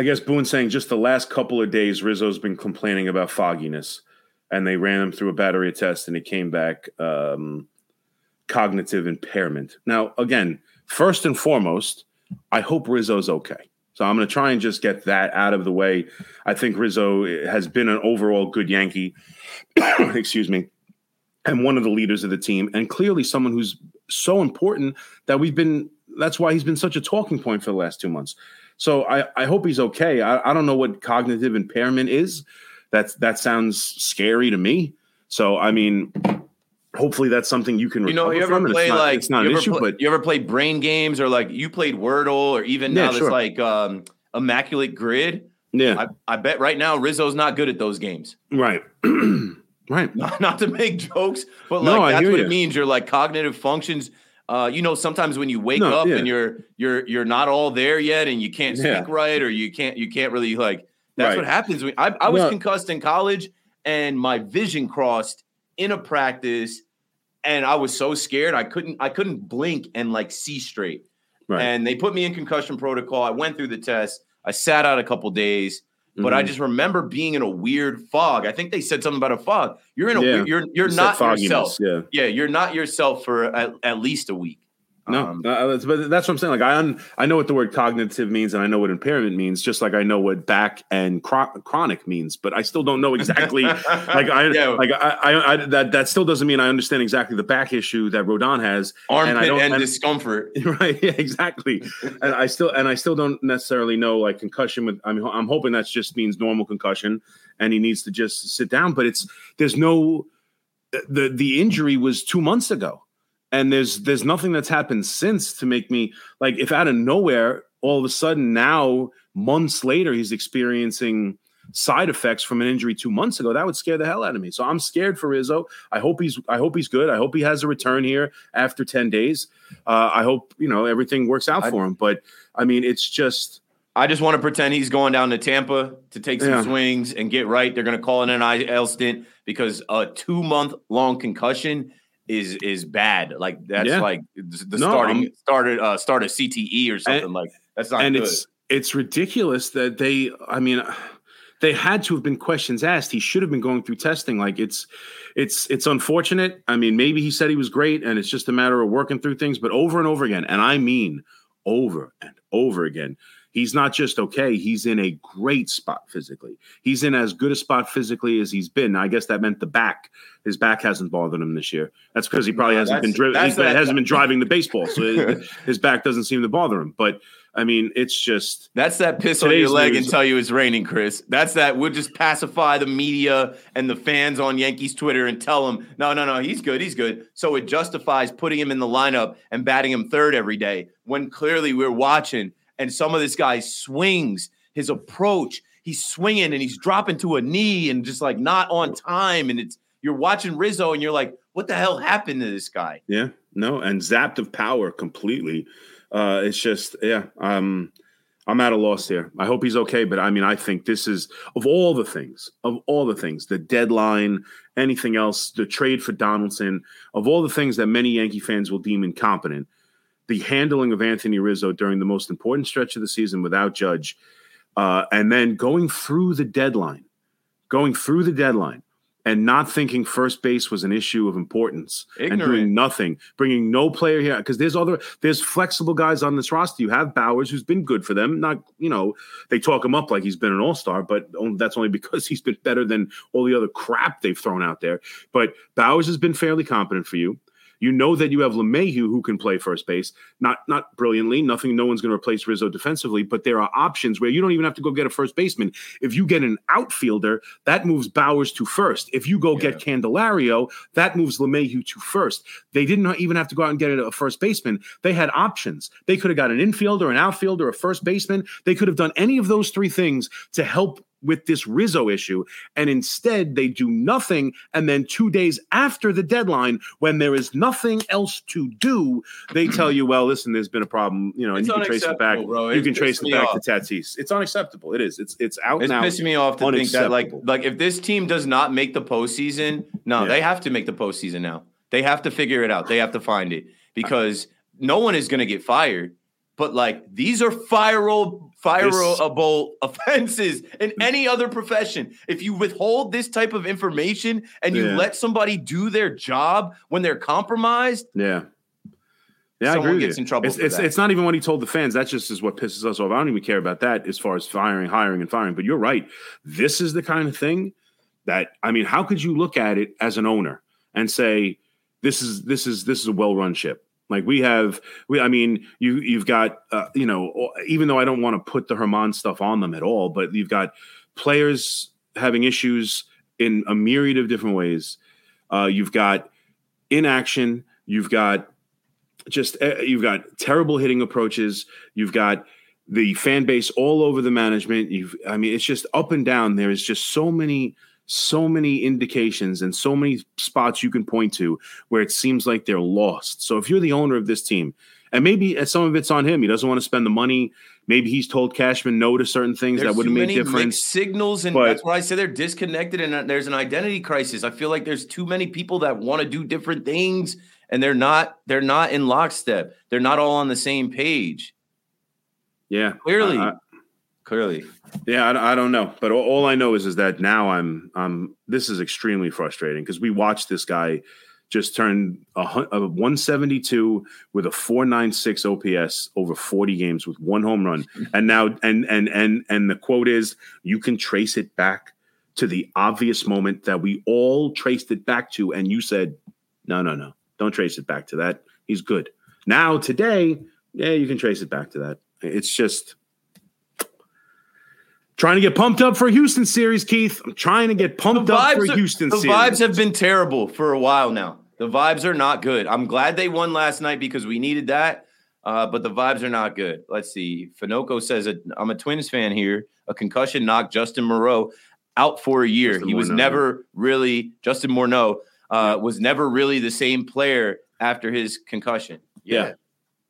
I guess Boone saying just the last couple of days, Rizzo's been complaining about fogginess, and they ran him through a battery of tests, and he came back um, cognitive impairment. Now, again, first and foremost, I hope Rizzo's okay. So I'm going to try and just get that out of the way. I think Rizzo has been an overall good Yankee, excuse me, and one of the leaders of the team, and clearly someone who's so important that we've been. That's why he's been such a talking point for the last two months. So I, I hope he's okay. I, I don't know what cognitive impairment is. That's that sounds scary to me. So I mean, hopefully that's something you can. You know, you ever play it's not, like it's not an issue, play, but you ever play brain games or like you played Wordle or even Yeah, now sure. this like um, immaculate grid. yeah, I, I bet right now Rizzo's not good at those games. right, right. Not, not to make jokes, but No, like I that's what you. it means. Your like cognitive functions. Uh, you know, sometimes when you wake No, up yeah. and you're you're you're not all there yet, and you can't speak Yeah. right, or you can't you can't really like. That's Right. what happens. When, I I was No. concussed in college, and my vision crossed in a practice, and I was so scared I couldn't I couldn't blink and like see straight. Right. And they put me in concussion protocol. I went through the test. I sat out a couple days, but I Mhm. just remember being in a weird fog. I think they said something about a fog. You're in a Yeah. weird, you're you're You not yourself. Yeah. Yeah, you're not yourself for at, at least a week. No, Um, uh, but that's what I'm saying. Like I un, I know what the word cognitive means, and I know what impairment means, just like I know what back and chro- chronic means. But I still don't know exactly. like I, Yeah. like I, I, I, that that still doesn't mean I understand exactly the back issue that Rodon has. armpit I and, don't- and- discomfort. right? Yeah, exactly. and I still and I still don't necessarily know like concussion. With I mean, I'm hoping that just means normal concussion, and he needs to just sit down. But it's there's no the the injury was two months ago, and there's there's nothing that's happened since to make me like if out of nowhere all of a sudden now months later he's experiencing side effects from an injury two months ago that would scare the hell out of me. So i'm scared for rizzo i hope he's i hope he's good. I hope he has a return here after 10 days. Uh, i hope you know everything works out I- for him. But i mean it's just I just want to pretend he's going down to Tampa to take some Yeah. swings and get right. They're going to call it an IL stint because a two month long concussion is is bad. Like that's Yeah. like the No, starting I'm- started uh, start a CTE or something like that's not and good. it's it's ridiculous that they i mean they had to have been questions asked he should have been going through testing like it's it's it's unfortunate i mean maybe he said he was great and it's just a matter of working through things but over and over again and i mean over and over again. He's not just okay he's in a great spot physically. He's in as good a spot physically as he's been. I guess that meant the back his back hasn't bothered him this year. That's because he probably No, hasn't been driven that's he that- hasn't been driving the baseball so his, his back doesn't seem to bother him. But i mean it's just That's that piss on your leg news- and tell you it's raining, Chris. That's that. We'll just pacify the media and the fans on Yankees Twitter and tell them, no, no, no, he's good, he's good. So it justifies putting him in the lineup and batting him third every day when clearly we're watching and some of this guy's swings, his approach, he's swinging and he's dropping to a knee and just like not on time. And it's you're watching Rizzo and you're like, what the hell happened to this guy? Yeah, no, and zapped of power completely. Uh, it's just, yeah, um, I'm at a loss here. I hope he's okay, but I mean, I think this is of all the things, of all the things, the deadline, anything else, the trade for Donaldson, of all the things that many Yankee fans will deem incompetent, the handling of Anthony Rizzo during the most important stretch of the season without Judge, uh, and then going through the deadline, going through the deadline and not thinking first base was an issue of importance and doing nothing, bringing no player here because there's other there's flexible guys on this roster. You have Bauers, who's been good for them. Not you know they talk him up like he's been an all star, but that's only because he's been better than all the other crap they've thrown out there. But Bauers has been fairly competent for you. You know that you have LeMahieu who can play first base, not not brilliantly. Nothing, no one's going to replace Rizzo defensively, but there are options where you don't even have to go get a first baseman. If you get an outfielder, that moves Bauers to first. If you go Yeah. get Candelario, that moves LeMahieu to first. They didn't even have to go out and get a first baseman. They had options. They could have got an infielder, an outfielder, a first baseman. They could have done any of those three things to help with this Rizzo issue. And instead, they do nothing. And then two days after the deadline, when there is nothing else to do, they tell you, well, listen, there's been a problem, you know, and It's you can trace it back. bro. You It's can trace it back off. to Tatis. It's unacceptable. It is. It's it's out It's now. pissing me off to think that like like if this team does not make the postseason, no, Yeah. they have to make the postseason now. They have to figure it out. They have to find it because no one is going to get fired. But like these are fireable, fireable offenses in any other profession. If you withhold this type of information and you Yeah. let somebody do their job when they're compromised, Yeah. Yeah, I Someone agree gets in trouble It's, it's, it's not even what he told the fans. That just is what pisses us off. I don't even care about that as far as firing, hiring, and firing. But you're right. This is the kind of thing that I mean, how could you look at it as an owner and say this is this is this is a well-run ship? Like we have, we I mean, you you've got uh, you know, even though I don't want to put the Germán stuff on them at all, but you've got players having issues in a myriad of different ways. Uh, you've got inaction. You've got just uh, you've got terrible hitting approaches. You've got the fan base all over the management. You've I mean it's just up and down. There is just so many so many indications and so many spots you can point to where it seems like they're lost. So if you're the owner of this team, and maybe some of it's on him, he doesn't want to spend the money. Maybe he's told Cashman no to certain things There's that would have made difference. signals, and But- that's why I say they're disconnected, and uh, there's an identity crisis. I feel like there's too many people that want to do different things, and they're not they're not in lockstep. They're not all on the same page. Yeah, Clearly, I- clearly, Yeah, I, I don't know, but all, all I know is is that now I'm I'm this is extremely frustrating because we watched this guy just turn a, a 172 with a 496 OPS over 40 games with one home run, and now and and and and the quote is you can trace it back to the obvious moment that we all traced it back to, and you said no, no, no, don't trace it back to that. He's good. Now today, yeah, you can trace it back to that. It's just. Trying to get pumped up for a Houston series, Keith. I'm trying to get pumped up for are- Houston the series. The vibes have been terrible for a while now. The vibes are not good. I'm glad they won last night because we needed that. Uh, but the vibes are not good. Let's see. Finoco says I'm a Twins fan here. A concussion knocked Justin Morneau out for a year. Justin he was never really Justin Morneau uh, was never really the same player after his concussion. Yeah, Yeah.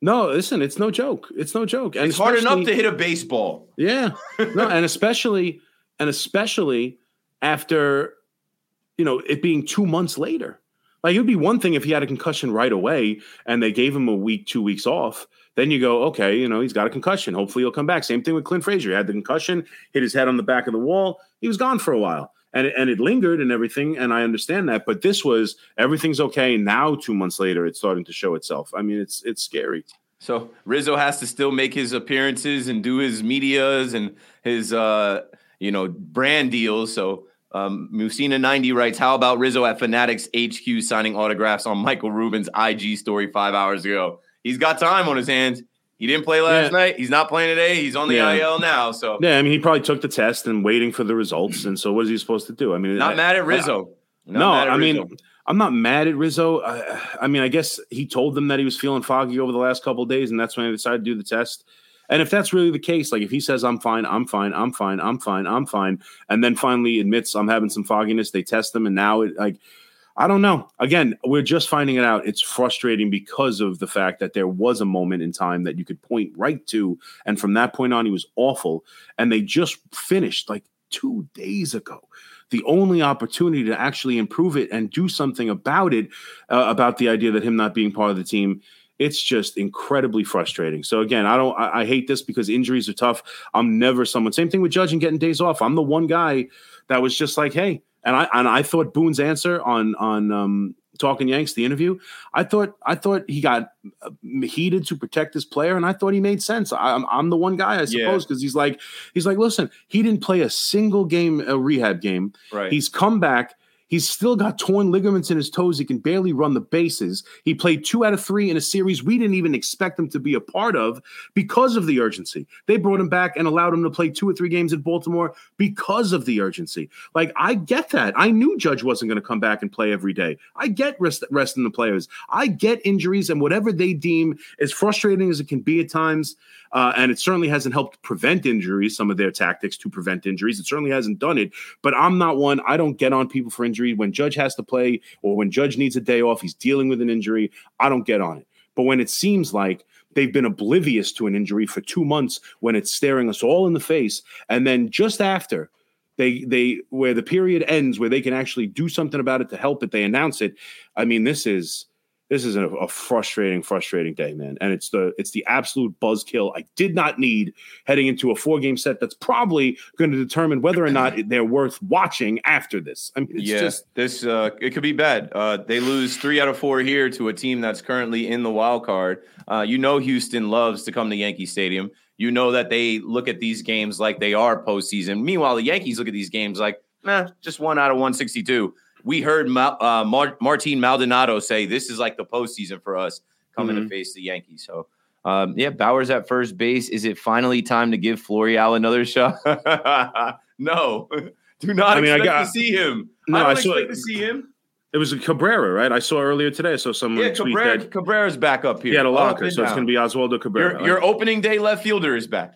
No, listen, it's no joke. It's no joke. And it's hard enough to hit a baseball. Yeah. No, and especially and especially after you know it being two months later. Like it would be one thing if he had a concussion right away and they gave him a week, two weeks off. Then you go, okay, you know, he's got a concussion. Hopefully he'll come back. Same thing with Clint Frazier. He had the concussion, hit his head on the back of the wall. He was gone for a while. And it, and it lingered and everything. And I understand that. But this was everything's okay. Now, two months later, it's starting to show itself. I mean, it's it's scary. So Rizzo has to still make his appearances and do his medias and his uh you know brand deals. So um Musina 90 writes, How about Rizzo at Fanatics HQ signing autographs on Michael Rubin's IG story five hours ago? He's got time on his hands. He didn't play last Yeah. night. He's not playing today. He's on the Yeah. IL now. So Yeah, I mean, he probably took the test and waiting for the results. And so, what is he supposed to do? I mean, not I- mad at Rizzo. Not no, at I mean, I'm not mad at Rizzo. I, I mean, I guess he told them that he was feeling foggy over the last couple of days, and that's when they decided to do the test. And if that's really the case, like if he says I'm fine, I'm fine, I'm fine, I'm fine, I'm fine, and then finally admits I'm having some fogginess, they test them, and now it like I don't know. Again, we're just finding it out. It's frustrating because of the fact that there was a moment in time that you could point right to, and from that point on, he was awful. And they just finished like two days ago the only opportunity to actually improve it and do something about it, uh, about the idea that him not being part of the team. It's just incredibly frustrating. So again, I don't. I, I hate this because injuries are tough. I'm never someone. Same thing with Judge and getting days off. I'm the one guy that was just like, hey, and I and I thought Boone's answer on on um, talking Yanks the interview. I thought I thought he got uh, heated to protect his player, and I thought he made sense. I, I'm I'm the one guy, I suppose, because he's like he's like, listen, he didn't play a single game, a rehab game. Right. He's come back. He's still got torn ligaments in his toes. He can barely run the bases. He played two out of three in a series we didn't even expect him to be a part of because of the urgency. They brought him back and allowed him to play two or three games in Baltimore because of the urgency. Like, I get that. I knew Judge wasn't going to come back and play every day. I get rest, resting the players. I get injuries and whatever they deem as frustrating as it can be at times. Uh, and it certainly hasn't helped prevent injuries, some of their tactics to prevent injuries. It certainly hasn't done it. But I'm not one, I don't get on people for injury. When Judge has to play or when Judge needs a day off, he's dealing with an injury, I don't get on it. But when it seems like they've been oblivious to an injury for two months when it's staring us all in the face, and then just after, they they where the period ends where they can actually do something about it to help it they announce it i mean this is this is a, a, frustrating, frustrating day, man. And it's the it's the absolute buzzkill I did not need heading into a four game set that's probably going to determine whether or not they're worth watching after this. I mean, it's yeah, just this uh, it could be bad. Uh, they lose three out of four here to a team that's currently in the wild card. Uh, you know, Houston loves to come to Yankee Stadium. You know that they look at these games like they are postseason. Meanwhile, the Yankees look at these games like, nah, just one out of 162 we heard uh, Mar- Martin Maldonado say this is like the postseason for us coming mm-hmm. to face the Yankees. So, um, yeah, Bauers at first base. Is it finally time to give Florial another shot? no, do not I mean, expect I got, to see him. No, I, I saw, expect to see him. It was a Cabrera, right? I saw earlier today. So someone yeah, Cabrera, Cabrera's back up here. He had a locker, so it's going to be Oswaldo Cabrera. Your, right? your opening day left fielder is back.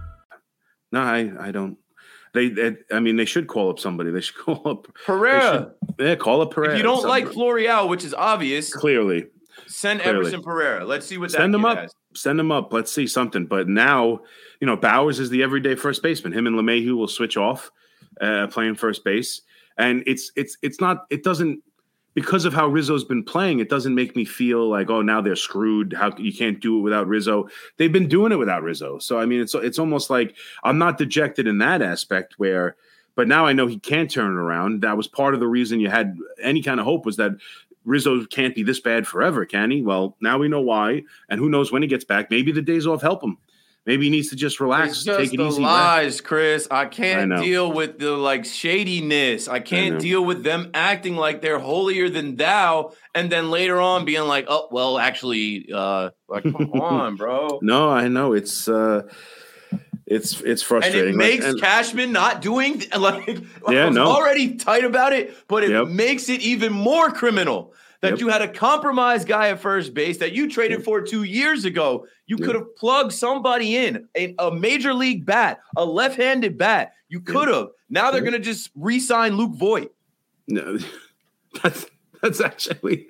No, I, I don't. They, they, I mean, they should call up somebody. They should call up Pereira. Should, yeah, call up Pereira. If you don't like Florial, which is obvious, clearly, send Clearly. Everson Pereira. Let's see what send them up. Has. Send them up. Let's see something. But now, you know, Bauers is the everyday first baseman. Him and LeMahieu will switch off uh, playing first base, and it's it's it's not. It doesn't because of how Rizzo's been playing, it doesn't make me feel like, oh, now they're screwed. How you can't do it without Rizzo? They've been doing it without Rizzo. So I mean, it's it's almost like I'm not dejected in that aspect where, but now I know he can't turn it around. That was part of the reason you had any kind of hope was that Rizzo can't be this bad forever, can he? Well, now we know why, and who knows when he gets back. Maybe the days off help him. Maybe he needs to just relax, it's just take it the easy. Lies, Chris. I can't I deal with the like shadiness. I can't I deal with them acting like they're holier than thou, and then later on being like, "Oh, well, actually, uh, like, come on, bro." No, I know it's. uh it's it's frustrating. And it makes like, and, Cashman not doing like yeah, I was no. already tight about it, but it yep. makes it even more criminal that yep. you had a compromised guy at first base that you traded yep. for two years ago. You yep. could have plugged somebody in a, a, major league bat, a left-handed bat. You could have. Now they're going to just re-sign Luke Voit. No, that's that's actually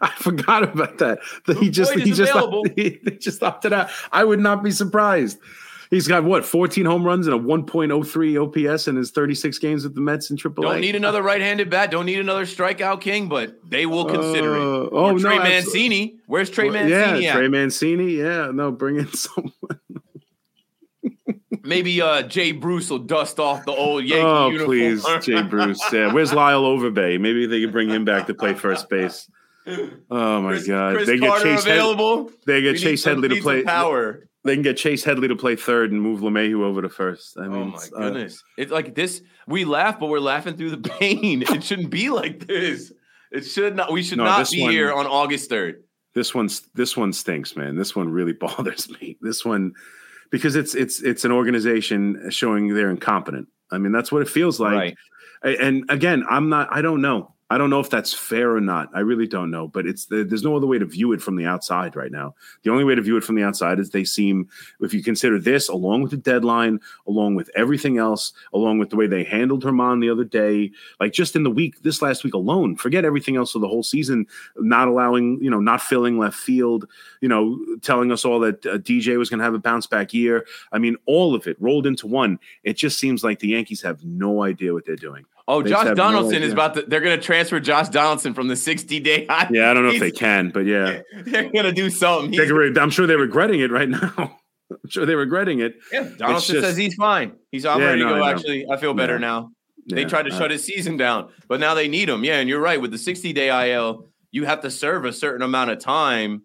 I forgot about that. That he just he just, he, he just opted out. I would not be surprised. He's got what 14 home runs and a 1.03 OPS in his 36 games with the Mets in AAA. Don't need another right-handed bat. Don't need another strikeout king, but they will consider uh, it. Oh or Trey no, Mancini. Where's Trey well, Mancini? Yeah, at? Trey Mancini. Yeah, no, bring in someone. Maybe uh, Jay Bruce will dust off the old Yankee oh, uniform. please, Jay Bruce. Yeah, where's Lyle Overbay? Maybe they could bring him back to play first base. Oh my Chris, God! Chris they get Chase available. Head, they get we Chase Headley to play power they can get Chase Headley to play third and move LeMahieu over to first. I oh mean, oh my goodness, uh, it's like this. We laugh, but we're laughing through the pain. it shouldn't be like this. It should not. We should no, not be one, here on August third. This one's this one stinks, man. This one really bothers me. This one because it's it's it's an organization showing they're incompetent. I mean, that's what it feels like. Right. And again, I'm not. I don't know. I don't know if that's fair or not. I really don't know, but it's there's no other way to view it from the outside right now. The only way to view it from the outside is they seem, if you consider this along with the deadline, along with everything else, along with the way they handled Germán the other day, like just in the week, this last week alone, forget everything else of the whole season, not allowing, you know, not filling left field, you know, telling us all that uh, DJ was going to have a bounce back year. I mean, all of it rolled into one. It just seems like the Yankees have no idea what they're doing. Oh, They Josh have no Donaldson is about to. They're going to transfer Josh Donaldson from the 60 day. Yeah, I don't know if they can, but yeah, They're going to do something. They He's- can re- I'm sure they're regretting it right now. I'm sure they're regretting it. yeah, Donaldson just- says he's fine. He's. I'm Yeah, ready to no, go. I. Actually, I feel better Yeah. now. They tried to uh, shut his season down, but now they need him. Yeah, and you're right. With the 60 day IL, you have to serve a certain amount of time.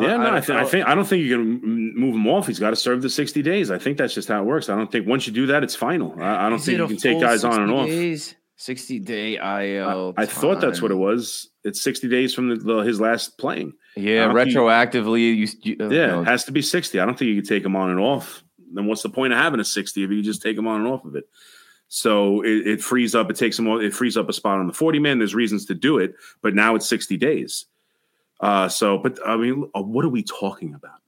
Yeah, no, I, don't th- I think I don't think you can move him off. He's got to serve the sixty days. I think that's just how it works. I don't think once you do that, it's final. I, I don't think you can take guys on and off. Days? 60 day I, IL. I thought that's what it was. It's sixty days from the, the, his last playing. Yeah, I don't retroactively. You, you, uh, Yeah, no. it has to be sixty. I don't think you can take him on and off. Then what's the point of having a sixty if you just take him on and off of it? So it, it frees up. It takes him. It frees up a spot on the forty man. There's reasons to do it, but now it's sixty days. Uh, so, but I mean, uh, what are we talking about?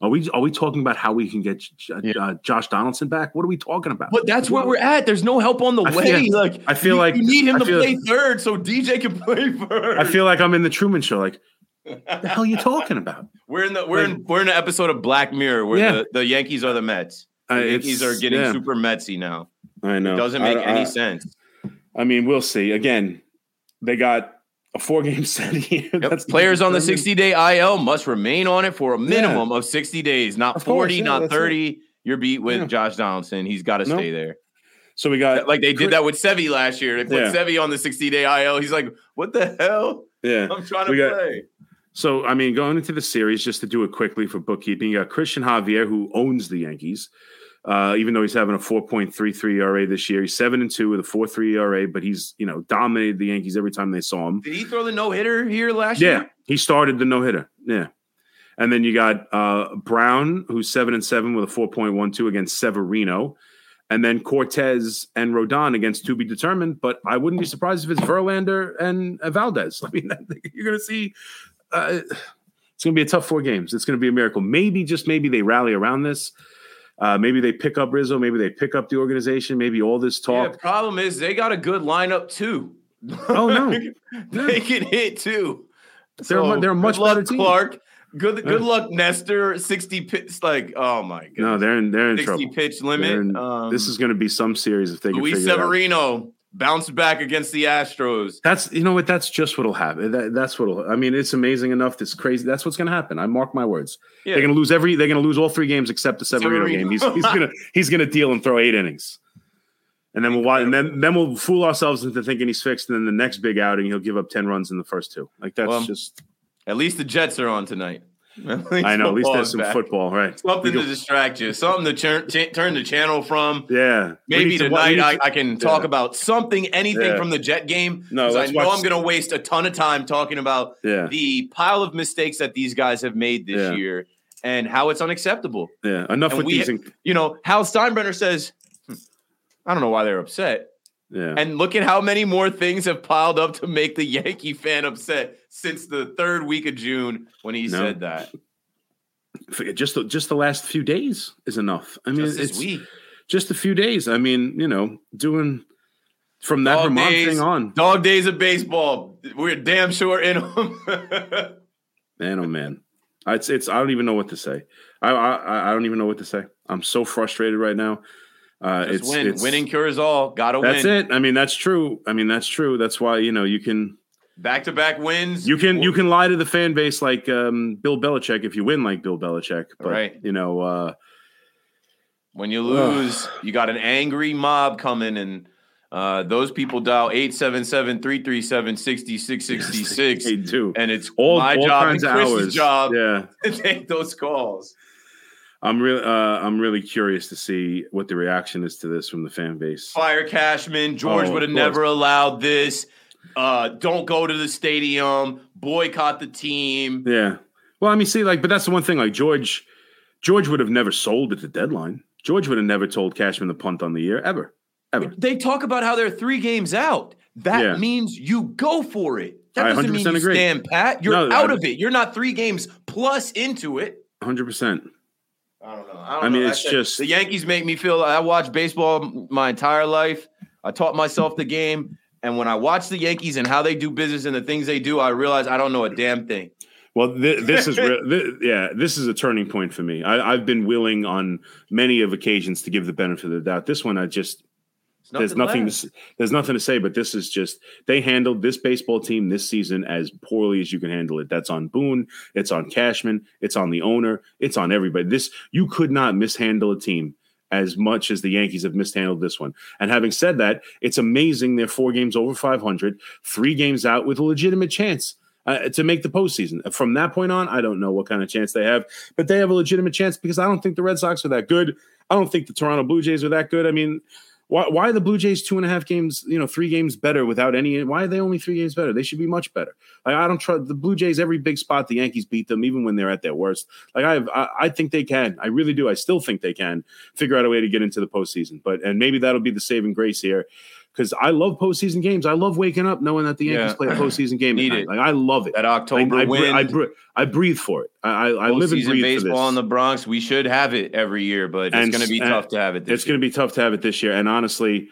Are we are we talking about how we can get J- Yeah. uh, Josh Donaldson back? What are we talking about? But that's where we're at. There's no help on the I way. feel- like I feel you- like- you need him I to feel- play third so DJ can play first. I feel like I'm in the Truman Show. Like, what the hell are you talking about? we're in the we're in we're in an episode of Black Mirror where Yeah. the, the Yankees are the Mets. The Uh, Yankees are getting yeah, super Metsy now. I know. It doesn't I- make any I- sense. I mean, we'll see. Again, they got a four game set here. Yep. Players on the 60 day IL must remain on it for a minimum of 60 days, not Of course, 40, yeah, not that's it. 30. You're beat with Yeah. Josh Donaldson. He's got to Nope. stay there. So we got Like they did that with Sevi last year. They put Yeah. Sevi on the 60 day IL. He's like, what the hell? Yeah. I'm trying to got- play. So I mean, going into the series, just to do it quickly for bookkeeping, you got Cristian Javier who owns the Yankees. Uh, even though he's having a 4.33 ERA this year, he's seven and two with a 4.3 ERA, but he's you know dominated the Yankees every time they saw him. Did he throw the no hitter here last Yeah, year? Yeah, he started the no hitter. Yeah, and then you got uh, Brown, who's seven and seven with a four point one two against Severino, and then Cortes and Rodon against to be determined. But I wouldn't be surprised if it's Verlander and Valdez. I mean, you're going to see. Uh, it's going to be a tough four games. It's going to be a miracle. Maybe just maybe they rally around this. Uh, maybe they pick up Rizzo. Maybe they pick up the organization. Maybe all this Yeah, the problem is they got a good lineup too. Oh, no. they can hit too. They're mu- they're a good much luck, better team. Clark. Good good luck, Nestor. 60 pitch like oh my god. No, they're in they're in 60 trouble. pitch limit. in- Um, this is going to be some series if they can Luis figure it out. Bounced back against the Astros. That's you know what. That's just what'll happen. That, that's what'll. I mean, it's amazing enough. This crazy. That's what's going to happen. I mark my words. Yeah. They're going to lose every. They're going to lose all three games except the Severino, game. He's he's going to he's to deal and throw eight innings, and then we'll watch, and then then we'll fool ourselves into thinking he's fixed. And then the next big outing, he'll give up ten runs in the first two. Like that's Well, just. At least the Jets are on tonight. I know. At least there's some back. football, right? Something We to distract you. Something to turn cha- turn the channel from. yeah. Maybe need to- tonight I, I can talk Yeah. about something, anything Yeah. from the Jet game. No, I know watch. I'm going to waste a ton of time talking about Yeah. the pile of mistakes that these guys have made this Yeah. year and how it's unacceptable. Yeah. Enough And with we- these. You know, Hal Steinbrenner says, "Hmm, I don't know why they're upset. Yeah. And look at how many more things have piled up to make the Yankee fan upset since the third week of June when he No. said that. just the, just the last few days is enough. I mean, Just this it's week. just a few days. I mean, you know, doing from that Dog Vermont days. thing on. Dog days of baseball. We're damn sure in them. Man, oh man, it's it's. I don't even know what to say. I I, I don't even know what to say. I'm so frustrated right now. Uh, it's win. it's, Winning cures all. Gotta That's win. That's it. I mean, that's true. I mean, that's true. That's why you know you can Back to back wins. you can you can lie to the fan base like um, Bill Belichick if you win like Bill Belichick. But Right. you know, uh, When you lose, you got an angry mob coming, and uh, those people dial 877 337 6666. they do. And it's All, my all job and Chris's hours. job Yeah. to take those calls. I'm really, uh, I'm really curious to see what the reaction is to this from the fan base. Fire Cashman. George Oh, would have never allowed this. Uh, don't go to the stadium. Boycott the team. Yeah. Well, I mean, see, like, but that's the one thing. Like George, George would have never sold at the deadline. George would have never told Cashman to punt on the year ever, ever. They talk about how they're three games out. That Yeah. means you go for it. That I doesn't mean 100% you agree. stand pat. You're No, out I- of it. You're not three games plus into it. Hundred percent. I don't know. I, don't I mean, know. it's That's it. just- the Yankees make me feel. I watched baseball my entire life. I taught myself the game, and when I watch the Yankees and how they do business and the things they do, I realize I don't know a damn thing. Well, th- this is re- th- yeah, this is a turning point for me. I, I've been willing on many of occasions to give the benefit of the doubt. This one, I just there's nothing to, there's nothing to say but this is just they handled this baseball team this season as poorly as you can handle it that's on boone it's on cashman it's on the owner it's on everybody this you could not mishandle a team as much as the yankees have mishandled this one and having said that it's amazing they're four games over 500 three games out with a legitimate chance uh, to make the postseason. From that point on, I don't know what kind of chance they have, but they have a legitimate chance because I don't think the Red Sox are that good. I don't think the Toronto Blue Jays are that good. I mean, why, why are the Blue Jays two and a half games, you know, three games better without any? Why are they only three games better? They should be much better. Like, I don't trust the Blue Jays. Every big spot, the Yankees beat them, even when they're at their worst. Like I, I, I think they can. I really do. I still think they can figure out a way to get into the postseason. But and maybe that'll be the saving grace here because I love postseason games. I love waking up knowing that the Yankees yeah. play a postseason game. Need it. Like I love it. That October I, I. I, I, I, breathe for it. I, I live and breathe baseball for this. in the Bronx. We should have it every year, but it's going to be tough to have it. it's going to be tough to have it this year. And honestly,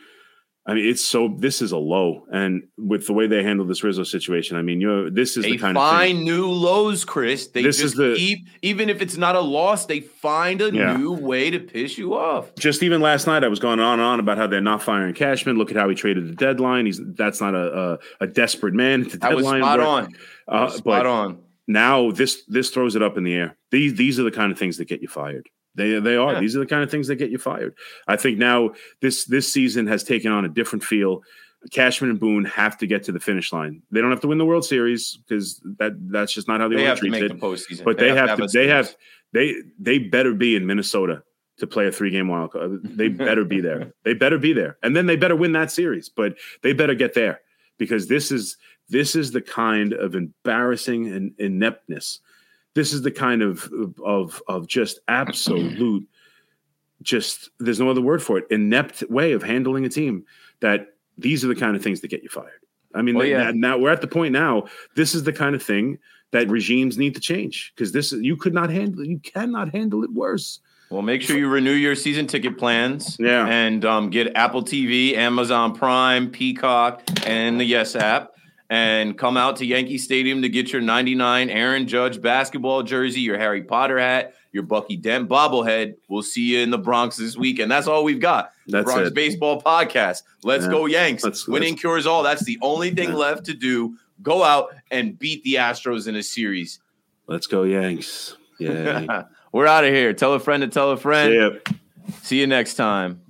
I mean, it's so. This is a low, and with the way they handle this Rizzo situation, I mean, you this is they the kind find of find new lows, Chris. They this just is the, keep, even if it's not a loss, they find a yeah. new way to piss you off. Just even last night, I was going on and on about how they're not firing Cashman. Look at how he traded the deadline. He's that's not a a, a desperate man. The I deadline was spot on. Uh, was spot on. Now this this throws it up in the air. These these are the kind of things that get you fired. They they are. Yeah. These are the kind of things that get you fired. I think now this this season has taken on a different feel. Cashman and Boone have to get to the finish line. They don't have to win the World Series because that that's just not how the they order have to it. The postseason. But they, they have, have, to. They have. They they better be in Minnesota to play a three game wild card. They better be there. They better be there, and then they better win that series. But they better get there because this is this is the kind of embarrassing and ineptness this is the kind of of of just absolute just there's no other word for it inept way of handling a team that these are the kind of things that get you fired i mean yeah. now we're at the point now this is the kind of thing that regimes need to change because this you could not handle you cannot handle it worse well, make sure you renew your season ticket plans. Yeah. And um, get Apple TV, Amazon Prime, Peacock, and the Yes app and come out to Yankee Stadium to get your 99 Aaron Judge basketball jersey, your Harry Potter hat, your Bucky Dent bobblehead. We'll see you in the Bronx this weekend. That's all we've got. That's Bronx it. Baseball Podcast. Let's yeah. go Yanks. Let's, Winning let's, cures all. That's the only thing yeah. left to do. Go out and beat the Astros in a series. Let's go Yanks. Yeah. We're out of here. Tell a friend to tell a friend. See, see you next time.